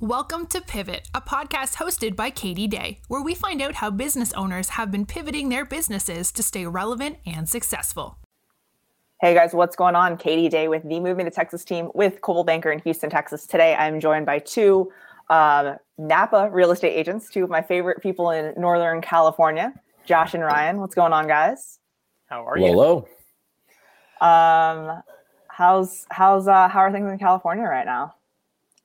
Welcome to Pivot, a podcast hosted by Katie Day, where we find out how business owners have been pivoting their businesses to stay relevant and successful. Hey guys, what's going on? Katie Day with the Moving to Texas team with Coldwell Banker in Houston, Texas. Today I'm joined by two um, Napa real estate agents, two of my favorite people in Northern California, Josh and Ryan. What's going on, guys? How are you? Hello. Um, how's how's uh, how are things in California right now?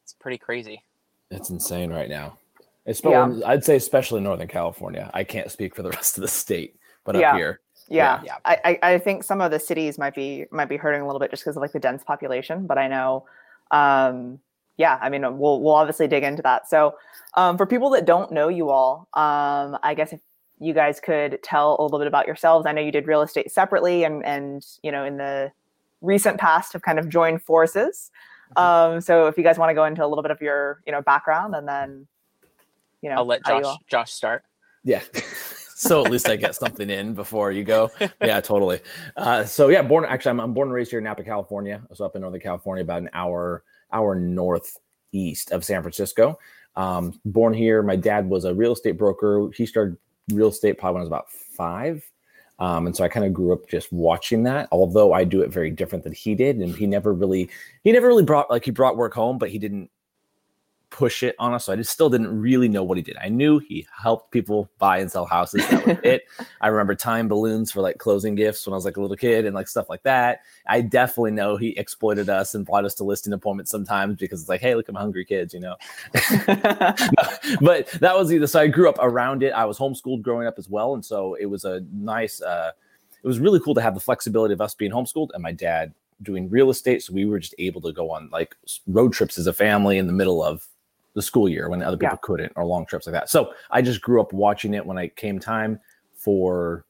It's pretty crazy. It's insane right now. Especially, yeah. I'd say especially Northern California. I can't speak for the rest of the state, but yeah. up here. Yeah. yeah. I, I think some of the cities might be might be hurting a little bit just because of like the dense population. But I know um yeah, I mean we'll we'll obviously dig into that. So um for people that don't know you all, um I guess if you guys could tell a little bit about yourselves. I know you did real estate separately and and you know in the recent past have kind of joined forces. Mm-hmm. Um, so if you guys want to go into a little bit of your, you know, background and then, you know, I'll let Josh Josh start. Yeah. so at least I get something in before you go. Yeah, totally. Uh, so yeah, born actually, I'm, I'm, born and raised here in Napa, California. So up in Northern California, about an hour hour northeast of San Francisco. Um, born here, my dad was a real estate broker. He started real estate probably when I was about five. Um, and so I kind of grew up just watching that, although I do it very different than he did. And he never really, he never really brought like he brought work home, but he didn't push it on us. So I just still didn't really know what he did. I knew he helped people buy and sell houses. That was it. I remember tying balloons for like closing gifts when I was like a little kid and like stuff like that. I definitely know he exploited us and brought us to listing appointments sometimes because it's like, hey, look at my hungry kids, you know. but that was either so I grew up around it. I was homeschooled growing up as well. And so it was a nice uh it was really cool to have the flexibility of us being homeschooled and my dad doing real estate. So we were just able to go on like road trips as a family in the middle of the school year when other people yeah. couldn't or long trips like that. So I just grew up watching it when I came time for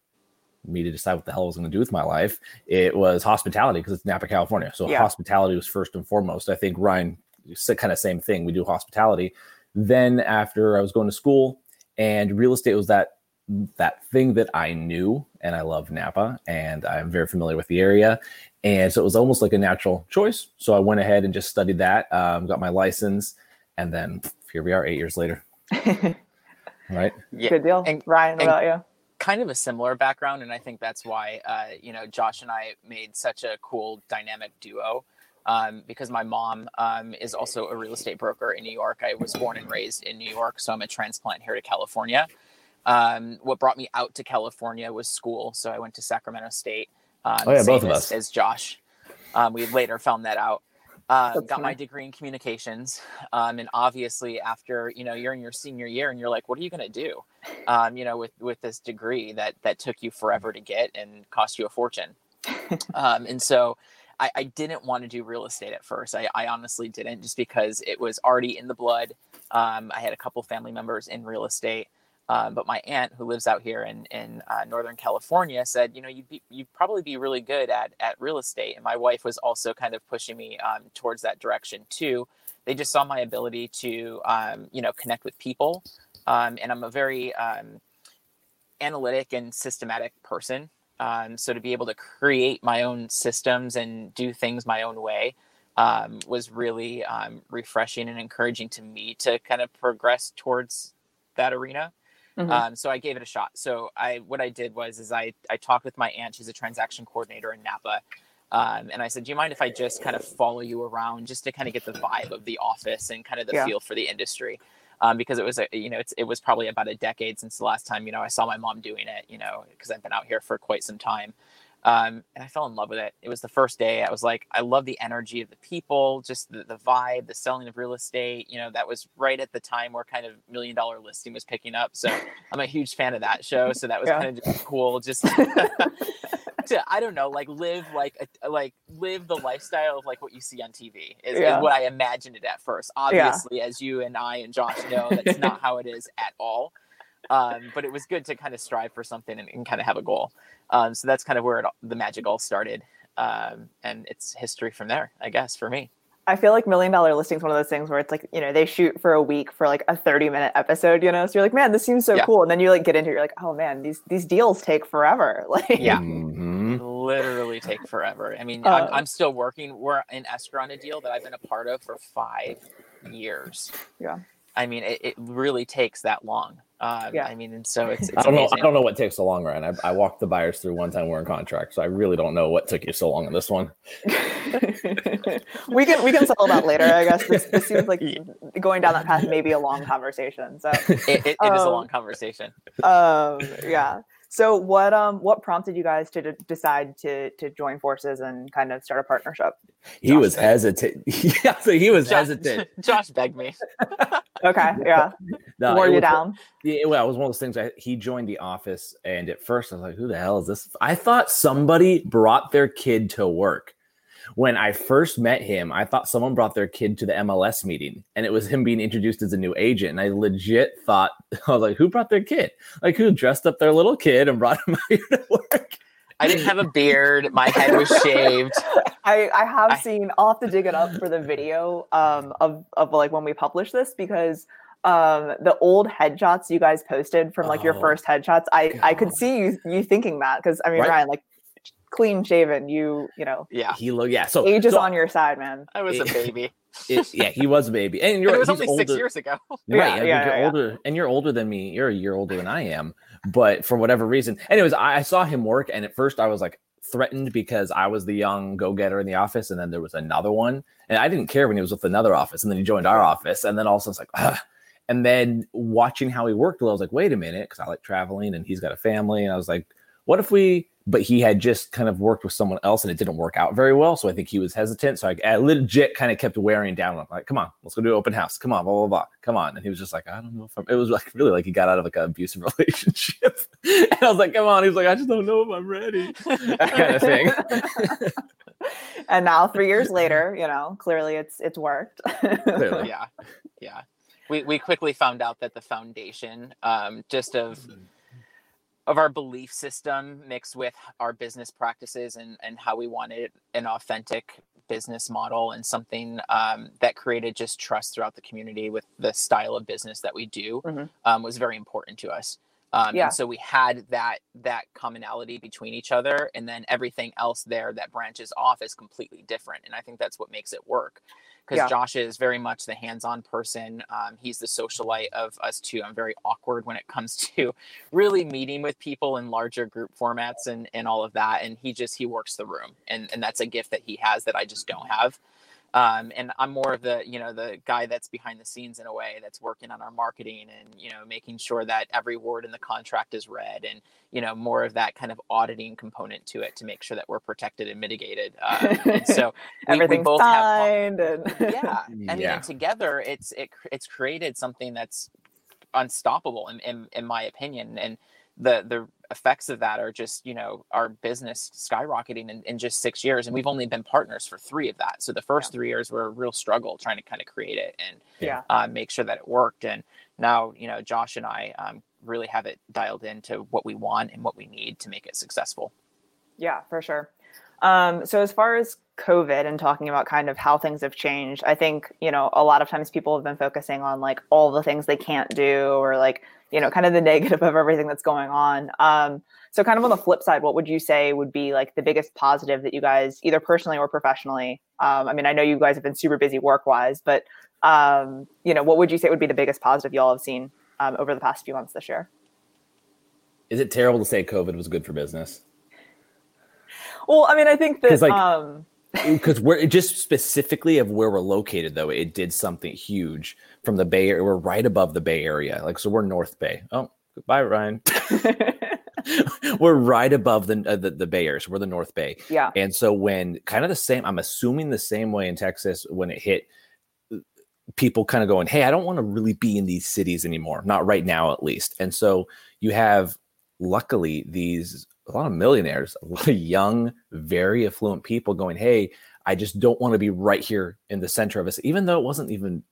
me to decide what the hell I was going to do with my life. It was hospitality because it's Napa, California. So yeah. hospitality was first and foremost. I think Ryan said kind of same thing. We do hospitality. Then after I was going to school and real estate was that that thing that I knew and I love Napa and I'm very familiar with the area. And so it was almost like a natural choice. So I went ahead and just studied that, um, got my license, and then here we are eight years later. right? Yeah. Good deal. And, Ryan, what about you? Kind of a similar background, and I think that's why uh, you know Josh and I made such a cool dynamic duo. Um, because my mom um, is also a real estate broker in New York. I was born and raised in New York, so I'm a transplant here to California. Um, what brought me out to California was school. So I went to Sacramento State. Um, oh yeah, both of us. As Josh, um, we later found that out. Uh, got my degree in communications, um, and obviously, after you know, you're in your senior year, and you're like, what are you going to do? Um, you know, with with this degree that that took you forever to get and cost you a fortune. um, and so, I, I, didn't want to do real estate at first. I, I, honestly didn't, just because it was already in the blood. Um, I had a couple family members in real estate. Um, but my aunt, who lives out here in in uh, Northern California, said, you know, you'd be, you'd probably be really good at at real estate. And my wife was also kind of pushing me um, towards that direction too. They just saw my ability to, um, you know, connect with people, um, and I'm a very um, analytic and systematic person. Um, so to be able to create my own systems and do things my own way was really refreshing and encouraging to me to kind of progress towards that arena. Mm-hmm. Um, so I gave it a shot. So I what I did was is I I talked with my aunt. She's a transaction coordinator in Napa. Um, and I said, "Do you mind if I just kind of follow you around, just to kind of get the vibe of the office and kind of the yeah. feel for the industry?" Um, because it was a, you know, it was probably about a decade since the last time you know I saw my mom doing it. You know, because I've been out here for quite some time. Um, and I fell in love with it. It was the first day. I was like, I love the energy of the people, just the, the vibe, the selling of real estate. You know, that was right at the time where kind of million dollar listing was picking up. So I'm a huge fan of that show. So that was yeah. kind of just cool. Just to, I don't know, like live like a, like live the lifestyle of like what you see on TV is, yeah. is what I imagined it at first. Obviously, yeah. as you and I and Josh know, that's not how it is at all. Um, but it was good to kind of strive for something and, and kind of have a goal. Um, so that's kind of where it, the magic all started. Um, and it's history from there, I guess, for me. I feel like Million Dollar Listing is one of those things where it's like, you know, they shoot for a week for like a 30 minute episode, you know? So you're like, man, this seems so yeah. cool. And then you like get into it, you're like, oh man, these these deals take forever. Like Yeah. Mm-hmm. Literally take forever. I mean, uh, I'm, I'm, still working. We're in escrow on a deal that I've been a part of for five years. Yeah. I mean, it, it really takes that long. Um, Yeah. I mean, and so it's, it's I don't know. I don't know what takes so long, Ryan. I, I walked the buyers through one time we're in contract, so I really don't know what took you so long on this one. we can we can settle that later. I guess this, this seems like going down that path may be a long conversation. So It, it, it is a Um, long conversation. um yeah so what um what prompted you guys to d- decide to to join forces and kind of start a partnership He was hesitant. yeah, so he was Josh, hesitant. Josh begged me. okay yeah No, wore it you was- down Yeah, well, it was one of those things. I, he joined the office, and at first I was like, "Who the hell is this?" I thought somebody brought their kid to work. When I first met him, I thought someone brought their kid to the MLS meeting, and it was him being introduced as a new agent. And I legit thought, I was like, "Who brought their kid? Like, who dressed up their little kid and brought him here to work?" I didn't have a beard. My head was shaved. i i have I- seen i'll have to dig it up for the video um of of like when we publish this because um the old headshots you guys posted from like your Oh, first headshots i i could see you you thinking that because i mean Right. ryan like clean shaven you you know Yeah, He looked, yeah. So age is so on your side man I was a baby. it- yeah, he was a baby, and And you're it was he's only six years ago. Right. Yeah, and yeah, you're yeah. older and you're older than me. You're a year older than I am. But for whatever reason, anyways, I, I saw him work, and at first I was like threatened because I was the young go-getter in the office, and then there was another one. And I didn't care when he was with another office, and then he joined our office, and then all of a sudden it's like, Ugh. and then watching how he worked, well, I was like, wait a minute, because I like traveling and he's got a family, and I was like, what if we but he had just kind of worked with someone else and it didn't work out very well. So I think he was hesitant. So I, I legit kind of kept wearing down. I'm like, come on, let's go do an open house. Come on, blah, blah, blah. Come on. And he was just like, I don't know if I'm, it was like really like he got out of like an abusive relationship. and I was like, come on. He was like, I just don't know if I'm ready. That kind of thing. and now three years later you know clearly it's it's worked Clearly. yeah yeah we, we quickly found out that the foundation um, just of of our belief system mixed with our business practices and and how we wanted an authentic business model and something um, that created just trust throughout the community with the style of business that we do Mhm. um, was very important to us um, Yeah. and so we had that that commonality between each other and then everything else there that branches off is completely different and i think that's what makes it work because Yeah. josh is very much the hands-on person um, he's the socialite of us two i'm very awkward when it comes to really meeting with people in larger group formats and and all of that and he just he works the room and and that's a gift that he has that i just don't have um, and i'm more of the you know the guy that's behind the scenes in a way that's working on our marketing and you know making sure that every word in the contract is read and you know more of that kind of auditing component to it to make sure that we're protected and mitigated. Um, and so we, we everything's both have signed and yeah. And I mean, Yeah. and together it's it it's created something that's unstoppable in, in in my opinion. And the the effects of that are just you know our business skyrocketing in, in just six years and we've only been partners for three of that. So the first three years were a real struggle trying to kind of create it and yeah. uh, make sure that it worked and now you know josh and i um, really have it dialed into what we want and what we need to make it successful. Yeah, for sure. Um, so as far as COVID and talking about kind of how things have changed, I think, you know, a lot of times people have been focusing on like all the things they can't do or like, you know, kind of the negative of everything that's going on. Um, so kind of on the flip side, what would you say would be like the biggest positive that you guys either personally or professionally? Um, I mean, I know you guys have been super busy work wise, but um, you know, what would you say would be the biggest positive y'all have seen um, over the past few months this year? Is it terrible to say COVID was good for business? Well, I mean, I think that like, um, because we're just specifically of where we're located though it did something huge from the bay area. We're right above the bay area like so we're north bay. Oh goodbye ryan. We're right above the, uh, the the bay area so we're the north bay. Yeah, and so when kind of the same i'm assuming the same way in texas when it hit people kind of going hey i don't want to really be in these cities anymore not right now at least. And so you have luckily these a lot of millionaires a lot of young very affluent people going hey i just don't want to be right here in the center of us even though it wasn't even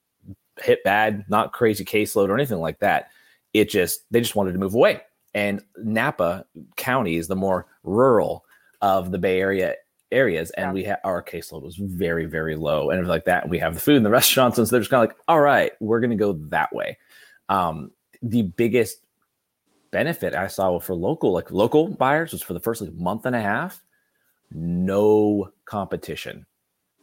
hit bad not crazy caseload or anything like that. It just they just wanted to move away. And napa county is the more rural of the bay area areas and Yeah. we had our caseload was very very low and everything like that we have the food in the restaurants and so they're just kind of like all right we're going to go that way. Um the biggest benefit i saw for local like local buyers was for the first like month and a half no competition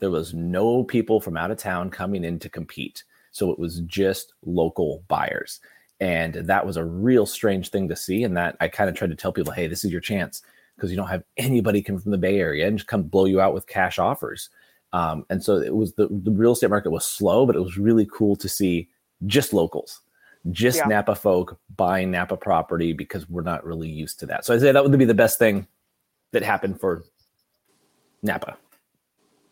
there was no people from out of town coming in to compete So it was just local buyers. And that was a real strange thing to see. And that I kind of tried to tell people, hey, this is your chance because you don't have anybody come from the Bay Area and just come blow you out with cash offers. Um, and so it was the, the real estate market was slow, but it was really cool to see just locals, just yeah. Napa folk buying Napa property because we're not really used to that. So I say that would be the best thing that happened for Napa.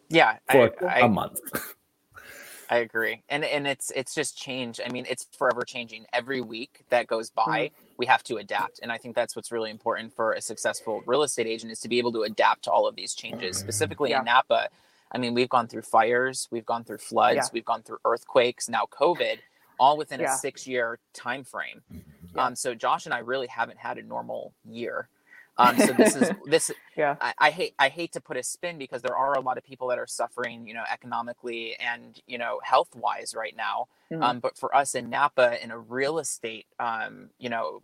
Yeah, for I, a I, month. I agree, and and it's it's just change. I mean, it's forever changing. Every week that goes by, mm-hmm. we have to adapt, and I think that's what's really important for a successful real estate agent is to be able to adapt to all of these changes. Specifically yeah. in Napa, I mean, we've gone through fires, we've gone through floods, yeah. we've gone through earthquakes, now COVID, all within yeah. a six-year time frame. Um, so Josh and I really haven't had a normal year. Um, so this is this. yeah. I, I, hate I hate to put a spin because there are a lot of people that are suffering, you know, economically and you know health wise right now. Mm-hmm. Um, but for us in Napa, in a real estate, um, you know,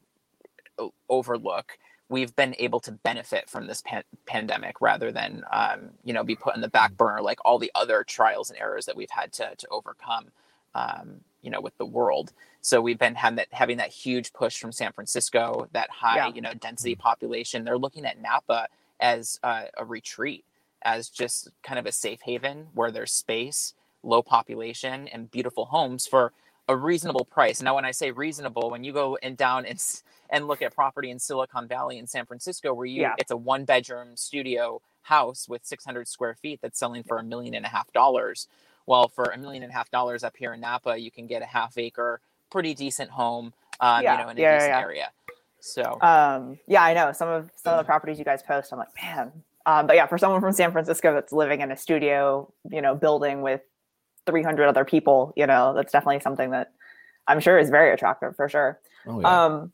overlook, we've been able to benefit from this pan- pandemic rather than um, you know be put in the back burner like all the other trials and errors that we've had to to overcome. Um, you know with the world so we've been having that having that huge push from san francisco that high yeah. you know density population they're looking at napa as uh, a retreat as just kind of a safe haven where there's space low population and beautiful homes for a reasonable price now when i say reasonable when you go and down and and look at property in silicon valley in san francisco where you yeah. it's a one bedroom studio house with 600 square feet that's selling for a million and a half dollars well, for a million and a half dollars up here in Napa, you can get a half acre, pretty decent home, um, yeah. you know, in a yeah, decent yeah. area. So, um, yeah, I know some of some of the properties you guys post. I'm like, man, um, but yeah, for someone from San Francisco that's living in a studio, you know, building with 300 other people, you know, that's definitely something that I'm sure is very attractive for sure. Oh, yeah. Um,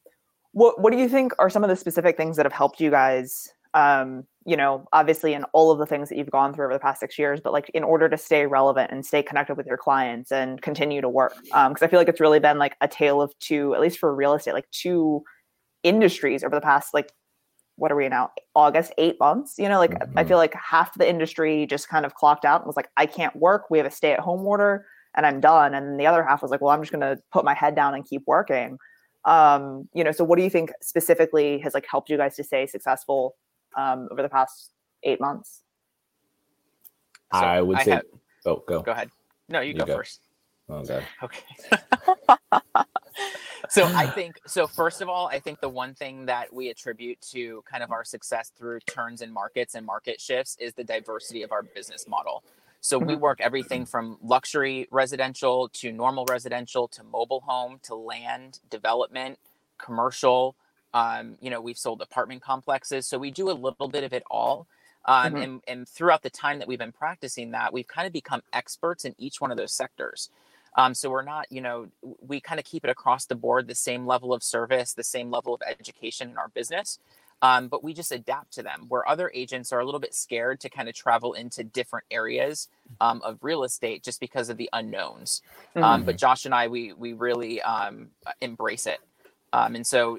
what what do you think are some of the specific things that have helped you guys um, you know, obviously in all of the things that you've gone through over the past six years, but like in order to stay relevant and stay connected with your clients and continue to work. Um, cause I feel like it's really been like a tale of two, at least for real estate, like two industries over the past, like, what are we now? August, eight months, you know, like mm-hmm. I feel like half the industry just kind of clocked out and was like, I can't work. We have a stay at home order and I'm done. And the other half was like, well, I'm just going to put my head down and keep working. Um, you know, so what do you think specifically has like helped you guys to stay successful um, over the past eight months? So I would I say. Have, oh, go. Go ahead. No, you, you go, go, first. Okay. Okay. so I think so. First of all, I think the one thing that we attribute to kind of our success through turns in markets and market shifts is the diversity of our business model. So we mm-hmm. work everything from luxury residential to normal residential to mobile home to land development, commercial, um, you know, we've sold apartment complexes, so we do a little bit of it all. Um, mm-hmm. and, and throughout the time that we've been practicing that, we've kind of become experts in each one of those sectors. Um, so we're not, you know, we kind of keep it across the board, the same level of service, the same level of education in our business. Um, but we just adapt to them where other agents are a little bit scared to kind of travel into different areas um, of real estate just because of the unknowns um, mm-hmm. but josh and i we we really um, embrace it um, and so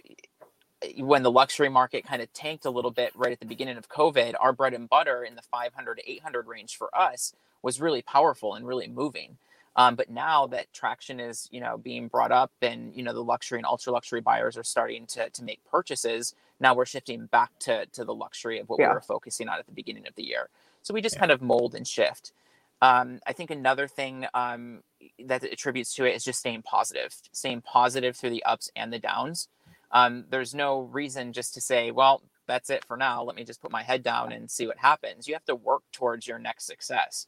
when the luxury market kind of tanked a little bit right at the beginning of COVID, our bread and butter in the 500 to 800 range for us was really powerful and really moving. Um, but now that traction is, you know, being brought up and, you know, the luxury and ultra luxury buyers are starting to, to make purchases, now we're shifting back to, to the luxury of what yeah. we were focusing on at the beginning of the year. So we just yeah. kind of mold and shift. Um, I think another thing um, that attributes to it is just staying positive, staying positive through the ups and the downs um, there's no reason just to say, well, that's it for now. Let me just put my head down and see what happens. You have to work towards your next success.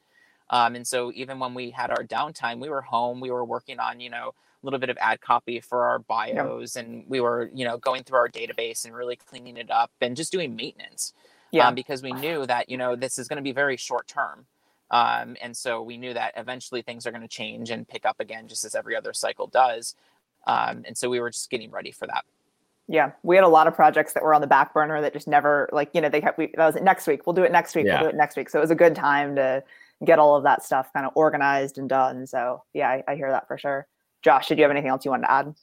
Um, and so even when we had our downtime, we were home, we were working on, you know, a little bit of ad copy for our bios yeah. and we were, you know, going through our database and really cleaning it up and just doing maintenance. Yeah. Um, because we knew that, you know, this is going to be very short term. Um, and so we knew that eventually things are going to change and pick up again, just as every other cycle does. Um, and so we were just getting ready for that. Yeah, we had a lot of projects that were on the back burner that just never like you know they kept we, that was it next week. We'll do it next week. Yeah. We'll do it next week. So it was a good time to get all of that stuff kind of organized and done. So yeah, I, I hear that for sure. Josh, did you have anything else you wanted to add?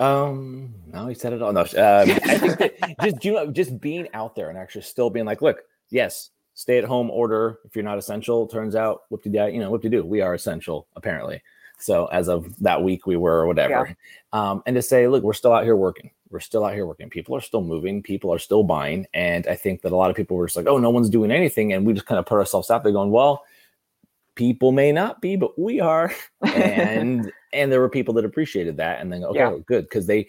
Um, no, he said it all. No, um, I think that just you know, just being out there and actually still being like, look, yes, stay at home order if you're not essential. Turns out, what did you know, what to do? We are essential apparently. So as of that week, we were or whatever. Yeah. Um, and to say, look, we're still out here working. We're still out here working. People are still moving. People are still buying. And I think that a lot of people were just like, oh, no one's doing anything. And we just kind of put ourselves out there going, well, people may not be, but we are. and and there were people that appreciated that and then okay, yeah. good. Because they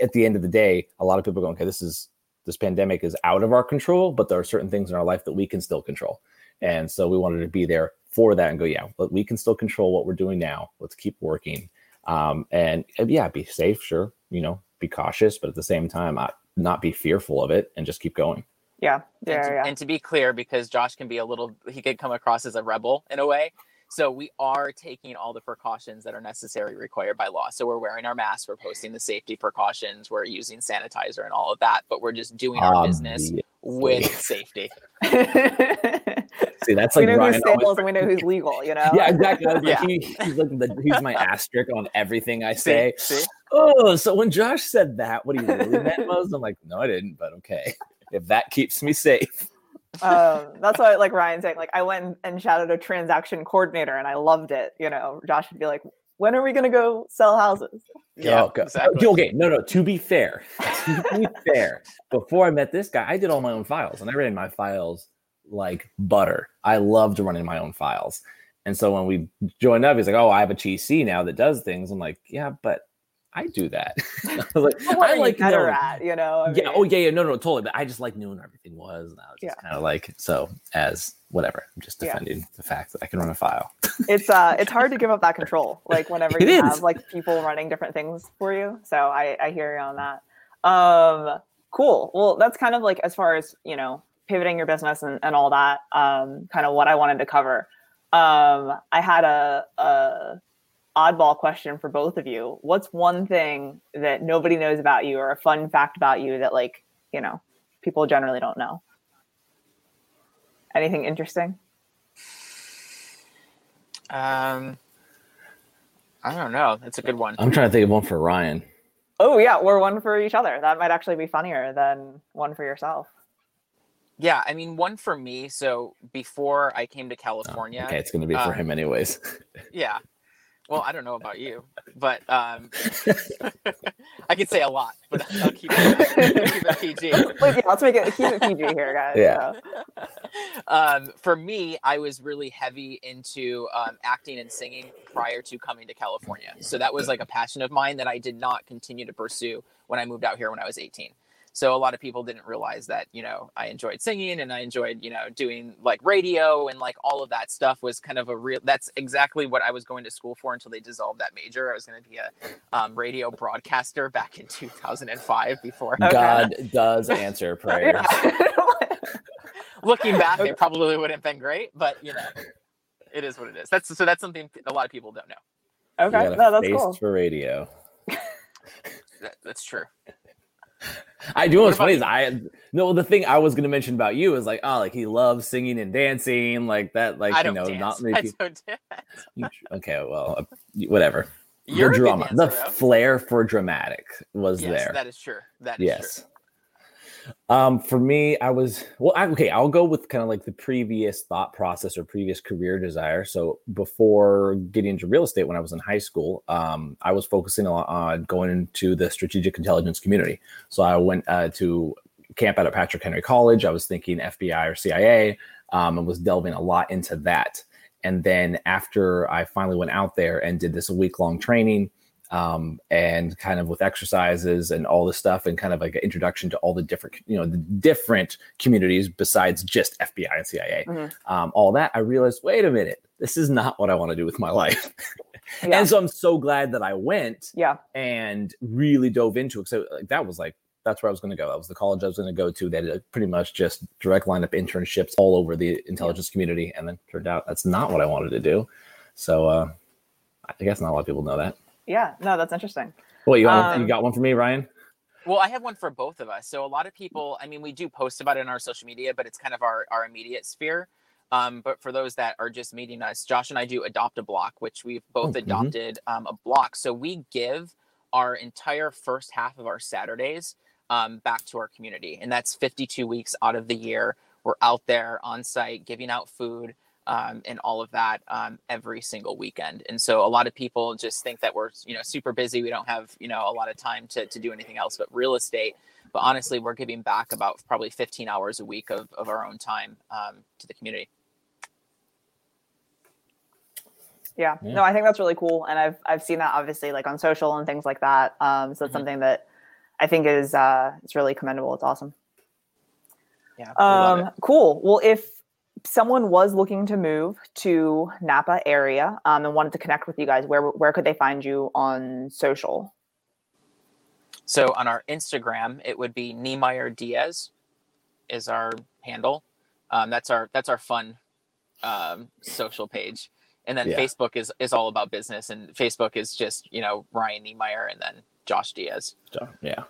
at the end of the day, a lot of people go, okay, this is this pandemic is out of our control, but there are certain things in our life that we can still control. And so we wanted to be there for that and go, yeah, but we can still control what we're doing now. Let's keep working. Um, and uh, yeah, be safe, sure, you know, be cautious, but at the same time, not, not be fearful of it and just keep going. Yeah. Yeah and to, yeah. and to be clear, because Josh can be a little, he could come across as a rebel in a way. So we are taking all the precautions that are necessary required by law. So we're wearing our masks, we're posting the safety precautions, we're using sanitizer and all of that, but we're just doing our business with safety. See, that's like we know Ryan who's staples and we know who's legal, you know? Yeah, exactly. yeah. he, he's like the, he's my asterisk on everything I say. See? See? Oh, so when Josh said that, what he really meant was, I'm like, no, I didn't, but okay. If that keeps me safe um, that's why like Ryan saying like I went and shouted a transaction coordinator and I loved it. You know, Josh would be like, "When are we gonna go sell houses?" Yeah, oh, exactly. Okay, no, no. To be fair, to be fair, before I met this guy, I did all my own files and I ran my files like butter. I loved running my own files. And so when we joined up, he's like, "Oh, I have a TC now that does things." I'm like, "Yeah, but I do that. I like, I like better knowing, at, you know. I mean, yeah. Oh yeah. Yeah. No. No. Totally. But I just like knowing everything was, and I was just yeah. kind of like so as whatever. I'm just defending yeah. the fact that I can run a file. it's uh, it's hard to give up that control. Like whenever you have like people running different things for you. So I I hear you on that. Um, cool. Well, that's kind of like as far as you know pivoting your business and, and all that. Um, kind of what I wanted to cover. Um, I had a a oddball question for both of you. What's one thing that nobody knows about you or a fun fact about you that like, you know, people generally don't know? Anything interesting? Um I don't know. That's a good one. I'm trying to think of one for Ryan. Oh yeah, or one for each other. That might actually be funnier than one for yourself. Yeah, I mean, one for me. So before I came to oh, California, oh, okay, it's going to be for um, him anyways. yeah, well, I don't know about you, but um, I could say a lot, but I'll keep it, keep it PG. yeah, let's make it keep it PG here, guys. Yeah. Um, for me, I was really heavy into um, acting and singing prior to coming to California, so that was like a passion of mine that I did not continue to pursue when I moved out here when I was 18. So a lot of people didn't realize that, you know, I enjoyed singing and I enjoyed, you know, doing like radio and like all of that stuff was kind of a real, that's exactly what I was going to school for until they dissolved that major. I was going to be a um, radio broadcaster back in 2005 before. God does answer prayers. Looking back, it probably would have been great, but you know, it is what it is. That's so that's something a lot of people don't know. Okay, no, that's cool. for radio. that, that's true. I do. What's funny is I no. The thing I was going to mention about you is like, oh, like he loves singing and dancing, like that. Like you know, dance. not people. okay, well, uh, whatever. Your drama, dancer, the though. flair for dramatic was yes, there. That is true. That is yes. true. Um, for me, I was well. I, okay, I'll go with kind of like the previous thought process or previous career desire. So before getting into real estate, when I was in high school, um, I was focusing a lot on going into the strategic intelligence community. So I went uh, to camp out at Patrick Henry College. I was thinking FBI or CIA, um, and was delving a lot into that. And then after I finally went out there and did this week long training, um, and kind of with exercises and all this stuff and kind of like an introduction to all the different you know the different communities besides just fbi and cia mm-hmm. um, all that i realized wait a minute this is not what i want to do with my life yeah. and so i'm so glad that i went yeah and really dove into it so like, that was like that's where I was going to go. That was the college I was going to go to. That had pretty much just direct lineup internships all over the intelligence community, and then turned out that's not what I wanted to do. So uh, I guess not a lot of people know that. Yeah, no, that's interesting. Well, you got, um, you got one for me, Ryan? Well, I have one for both of us. So a lot of people, I mean, we do post about it in our social media, but it's kind of our, our immediate sphere. Um, but for those that are just meeting us, Josh and I do adopt a block, which we've both oh, adopted um, a block. So we give our entire first half of our Saturdays um, back to our community, and that's 52 weeks out of the year. We're out there on site giving out food, um, and all of that um, every single weekend. And so a lot of people just think that we're, you know, super busy. We don't have, you know, a lot of time to, to do anything else but real estate. But honestly, we're giving back about probably 15 hours a week of, of our own time um, to the community. Yeah. yeah. no, I think that's really cool, and I've I've seen that obviously like on social and things like that. Um, so it's mm-hmm. something that I think is uh, it's really commendable. It's awesome. Yeah. Um, cool. Well, if someone was looking to move to Napa area um, and wanted to connect with you guys, where where could they find you on social? So on our Instagram, it would be Niemeyer Diaz is our handle. Um, that's our that's our fun um, social page, and then yeah. Facebook is is all about business, and Facebook is just you know Ryan Niemeyer and then Josh Diaz. Yeah.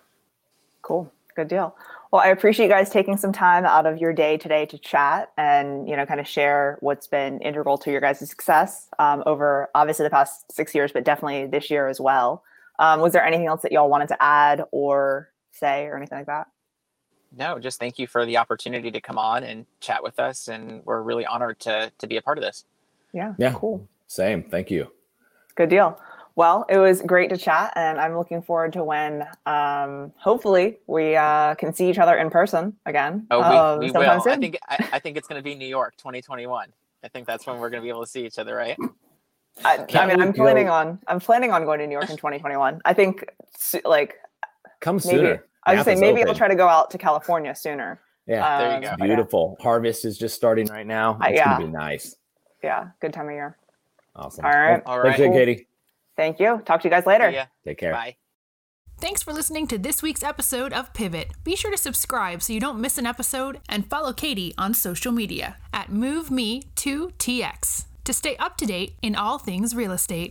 Cool. Good deal. Well, I appreciate you guys taking some time out of your day today to chat and you know kind of share what's been integral to your guys' success um, over obviously the past six years, but definitely this year as well. Um, was there anything else that y'all wanted to add or say or anything like that? No, just thank you for the opportunity to come on and chat with us, and we're really honored to to be a part of this. Yeah. Yeah. Cool. Same. Thank you. Good deal. Well, it was great to chat, and I'm looking forward to when, um, hopefully, we uh, can see each other in person again. Oh, we, um, we will. Soon. I think I, I think it's going to be New York, 2021. I think that's when we're going to be able to see each other, right? I, I mean, I'm planning go? on I'm planning on going to New York in 2021. I think like come maybe, sooner. I was saying maybe open. I'll try to go out to California sooner. Yeah, um, there you go. beautiful. Yeah. Harvest is just starting right now. It's uh, yeah. gonna be nice. Yeah, good time of year. Awesome. All right. All right. Thanks, cool. Katie. Thank you. Talk to you guys later. Yeah. Take care. Bye. Thanks for listening to this week's episode of Pivot. Be sure to subscribe so you don't miss an episode and follow Katie on social media at MoveMe2TX to stay up to date in all things real estate.